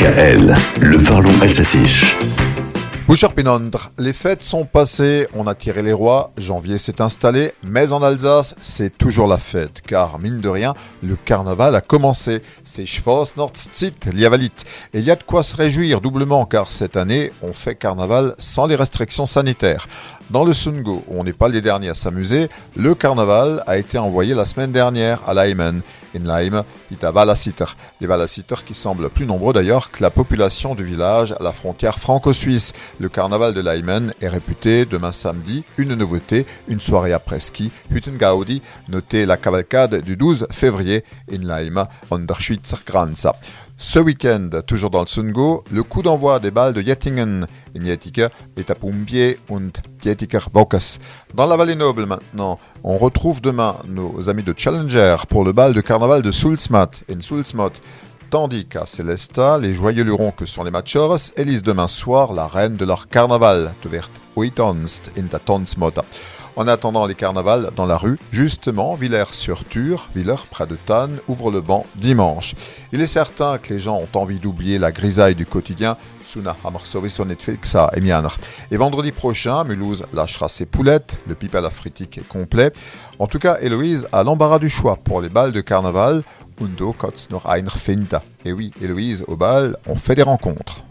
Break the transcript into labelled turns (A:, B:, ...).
A: DKL, le parlons alsacien.
B: Boucher Pinondre, les fêtes sont passées, on a tiré les rois, janvier s'est installé, mais en Alsace, c'est toujours la fête, car mine de rien, le carnaval a commencé. C'est Schfoss Nordstit, Liavalit. Et il y a de quoi se réjouir doublement, car cette année, on fait carnaval sans les restrictions sanitaires. Dans le Sungo, où on n'est pas les derniers à s'amuser, le carnaval a été envoyé la semaine dernière à Leimen. In Leim, il à Valasiter. Les Valasiter qui semblent plus nombreux d'ailleurs que la population du village à la frontière franco-suisse. Le carnaval de Leimen est réputé demain samedi, une nouveauté, une soirée après-ski, Hüttengaudi, notez la cavalcade du 12 février in Leim, an der. Ce week-end, toujours dans le Sungo, le coup d'envoi des balles de Jettingen in Jettike, Etapumbier und Dans la vallée noble maintenant, on retrouve demain nos amis de Challenger pour le bal de carnaval de Sulzmat Sulzmat. Tandis qu'à Celesta, les joyeux lurons que sont les Machors élisent demain soir la reine de leur carnaval, Tuvert Uitonst in. En attendant les carnavals dans la rue, justement, Villers-sur-Tur, Villers près de Tannes, ouvre le banc dimanche. Il est certain que les gens ont envie d'oublier la grisaille du quotidien, Suna Netflixa et vendredi prochain, Mulhouse lâchera ses poulettes, le pipe à est complet. En tout cas, Héloïse a l'embarras du choix pour les balles de carnaval. Undo Kotz noch einer Finta. Et oui, Héloïse, au bal, on fait des rencontres.